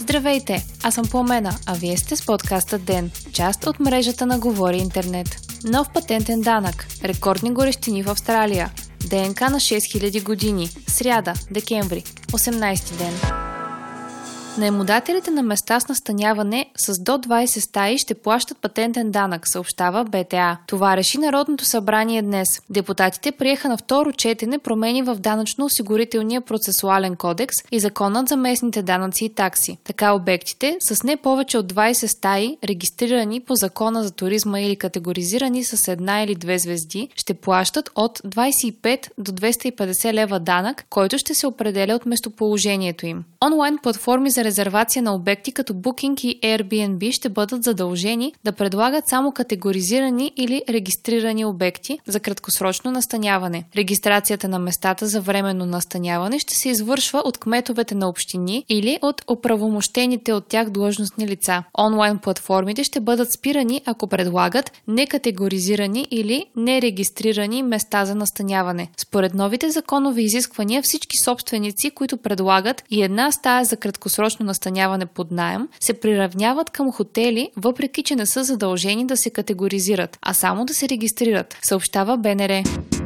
Здравейте, аз съм Пламена, а вие сте с подкаста ДЕН, част от мрежата на Говори Интернет. Нов патентен данък, рекордни горещини в Австралия, ДНК на 6000 години, сряда, декември, 18 ден. Наемодателите на места с настаняване с до 20 стаи ще плащат патентен данък, съобщава БТА. Това реши Народното събрание днес. Депутатите приеха на второ четене промени в данъчно-осигурителния процесуален кодекс и законът за местните данъци и такси. Така обектите с не повече от 20 стаи, регистрирани по закона за туризма или категоризирани с една или две звезди, ще плащат от 25 до 250 лева данък, който ще се определя от местоположението им. Онлайн платформи за резервация на обекти като Booking и Airbnb ще бъдат задължени да предлагат само категоризирани или регистрирани обекти за краткосрочно настаняване. Регистрацията на местата за временно настаняване ще се извършва от кметовете на общини или от оправомощените от тях длъжностни лица. Онлайн платформите ще бъдат спирани, ако предлагат некатегоризирани или нерегистрирани места за настаняване. Според новите законови изисквания всички собственици, които предлагат и една стая за краткосрочно дългосрочно настаняване под найем се приравняват към хотели, въпреки че не са задължени да се категоризират, а само да се регистрират, съобщава БНР.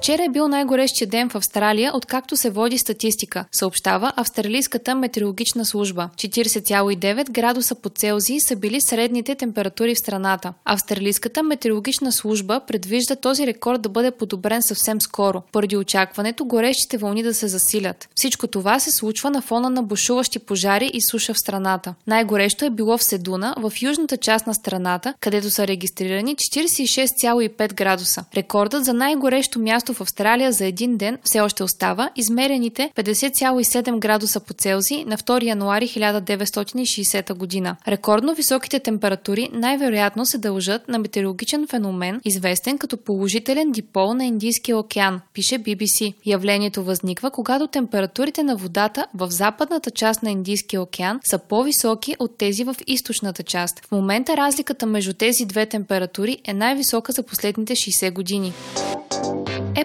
Вчера е бил най-горещия ден в Австралия, откакто се води статистика, съобщава Австралийската метеорологична служба. 40,9 градуса по Целзий са били средните температури в страната. Австралийската метеорологична служба предвижда този рекорд да бъде подобрен съвсем скоро, поради очакването горещите вълни да се засилят. Всичко това се случва на фона на бушуващи пожари и суша в страната. Най-горещо е било в Седуна, в южната част на страната, където са регистрирани 46,5 градуса. Рекордът за най-горещо място място в Австралия за един ден все още остава измерените 50,7 градуса по Целзий на 2 януари 1960 година. Рекордно високите температури най-вероятно се дължат на метеорологичен феномен, известен като положителен дипол на Индийския океан, пише BBC. Явлението възниква, когато температурите на водата в западната част на Индийския океан са по-високи от тези в източната част. В момента разликата между тези две температури е най-висока за последните 60 години.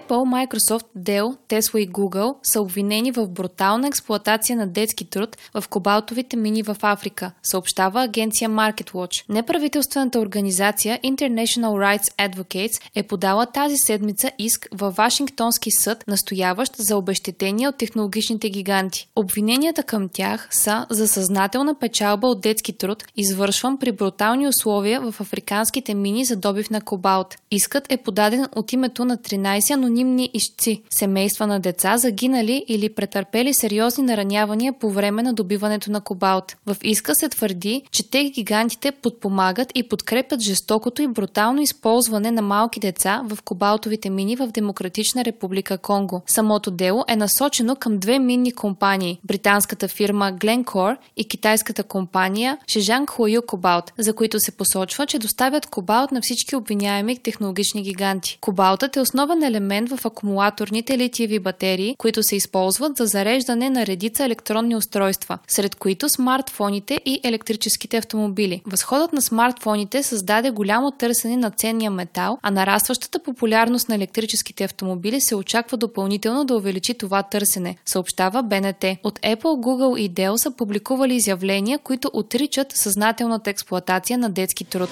Apple, Microsoft, Dell, Tesla и Google са обвинени в брутална експлоатация на детски труд в кобалтовите мини в Африка, съобщава агенция MarketWatch. Неправителствената организация International Rights Advocates е подала тази седмица иск във Вашингтонски съд, настояващ за обещетения от технологичните гиганти. Обвиненията към тях са за съзнателна печалба от детски труд, извършван при брутални условия в африканските мини за добив на кобалт. Искът е подаден от името на 13 анонимни ищци, семейства на деца, загинали или претърпели сериозни наранявания по време на добиването на кобалт. В иска се твърди, че те гигантите подпомагат и подкрепят жестокото и брутално използване на малки деца в кобалтовите мини в Демократична република Конго. Самото дело е насочено към две минни компании – британската фирма Glencore и китайската компания Шежанг Хуаю Кобалт, за които се посочва, че доставят кобалт на всички обвиняеми технологични гиганти. Кобалтът е основен елемент елемент в акумулаторните литиеви батерии, които се използват за зареждане на редица електронни устройства, сред които смартфоните и електрическите автомобили. Възходът на смартфоните създаде голямо търсене на ценния метал, а нарастващата популярност на електрическите автомобили се очаква допълнително да увеличи това търсене, съобщава БНТ. От Apple, Google и Dell са публикували изявления, които отричат съзнателната експлоатация на детски труд.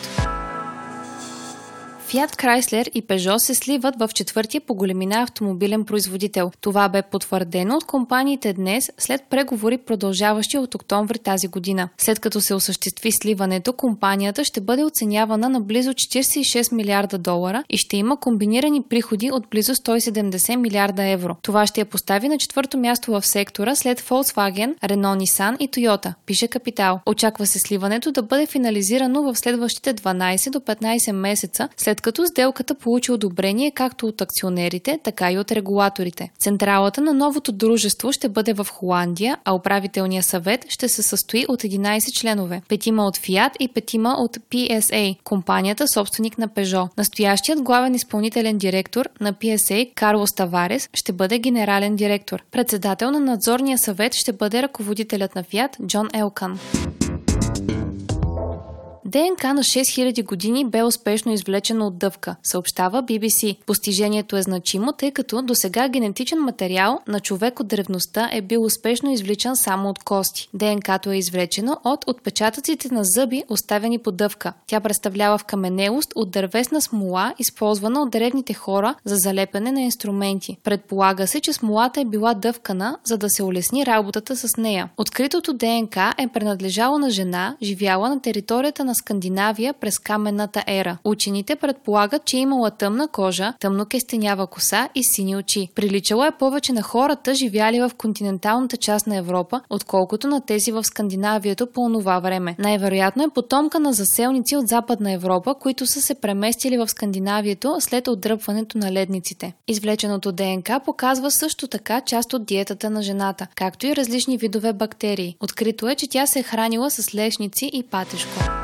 Fiat Chrysler и Peugeot се сливат в четвъртия по големина автомобилен производител. Това бе потвърдено от компаниите днес след преговори продължаващи от октомври тази година. След като се осъществи сливането, компанията ще бъде оценявана на близо 46 милиарда долара и ще има комбинирани приходи от близо 170 милиарда евро. Това ще я постави на четвърто място в сектора след Volkswagen, Renault Nissan и Toyota, пише Капитал. Очаква се сливането да бъде финализирано в следващите 12 до 15 месеца след като сделката получи одобрение както от акционерите, така и от регулаторите. Централата на новото дружество ще бъде в Холандия, а управителният съвет ще се състои от 11 членове, петима от Fiat и петима от PSA, компанията собственик на Peugeot. Настоящият главен изпълнителен директор на PSA, Карлос Таварес, ще бъде генерален директор. Председател на надзорния съвет ще бъде ръководителят на Fiat, Джон Елкан. ДНК на 6000 години бе успешно извлечено от дъвка, съобщава BBC. Постижението е значимо, тъй като до сега генетичен материал на човек от древността е бил успешно извличан само от кости. ДНК-то е извлечено от отпечатъците на зъби, оставени по дъвка. Тя представлява вкаменелост от дървесна смола, използвана от древните хора за залепане на инструменти. Предполага се, че смолата е била дъвкана, за да се улесни работата с нея. Откритото ДНК е принадлежало на жена, живяла на територията на Скандинавия през каменната ера. Учените предполагат, че е имала тъмна кожа, тъмно кестенява коса и сини очи. Приличала е повече на хората, живяли в континенталната част на Европа, отколкото на тези в Скандинавието по онова време. Най-вероятно е потомка на заселници от Западна Европа, които са се преместили в Скандинавието след отдръпването на ледниците. Извлеченото ДНК показва също така част от диетата на жената, както и различни видове бактерии. Открито е, че тя се е хранила с лешници и патешко.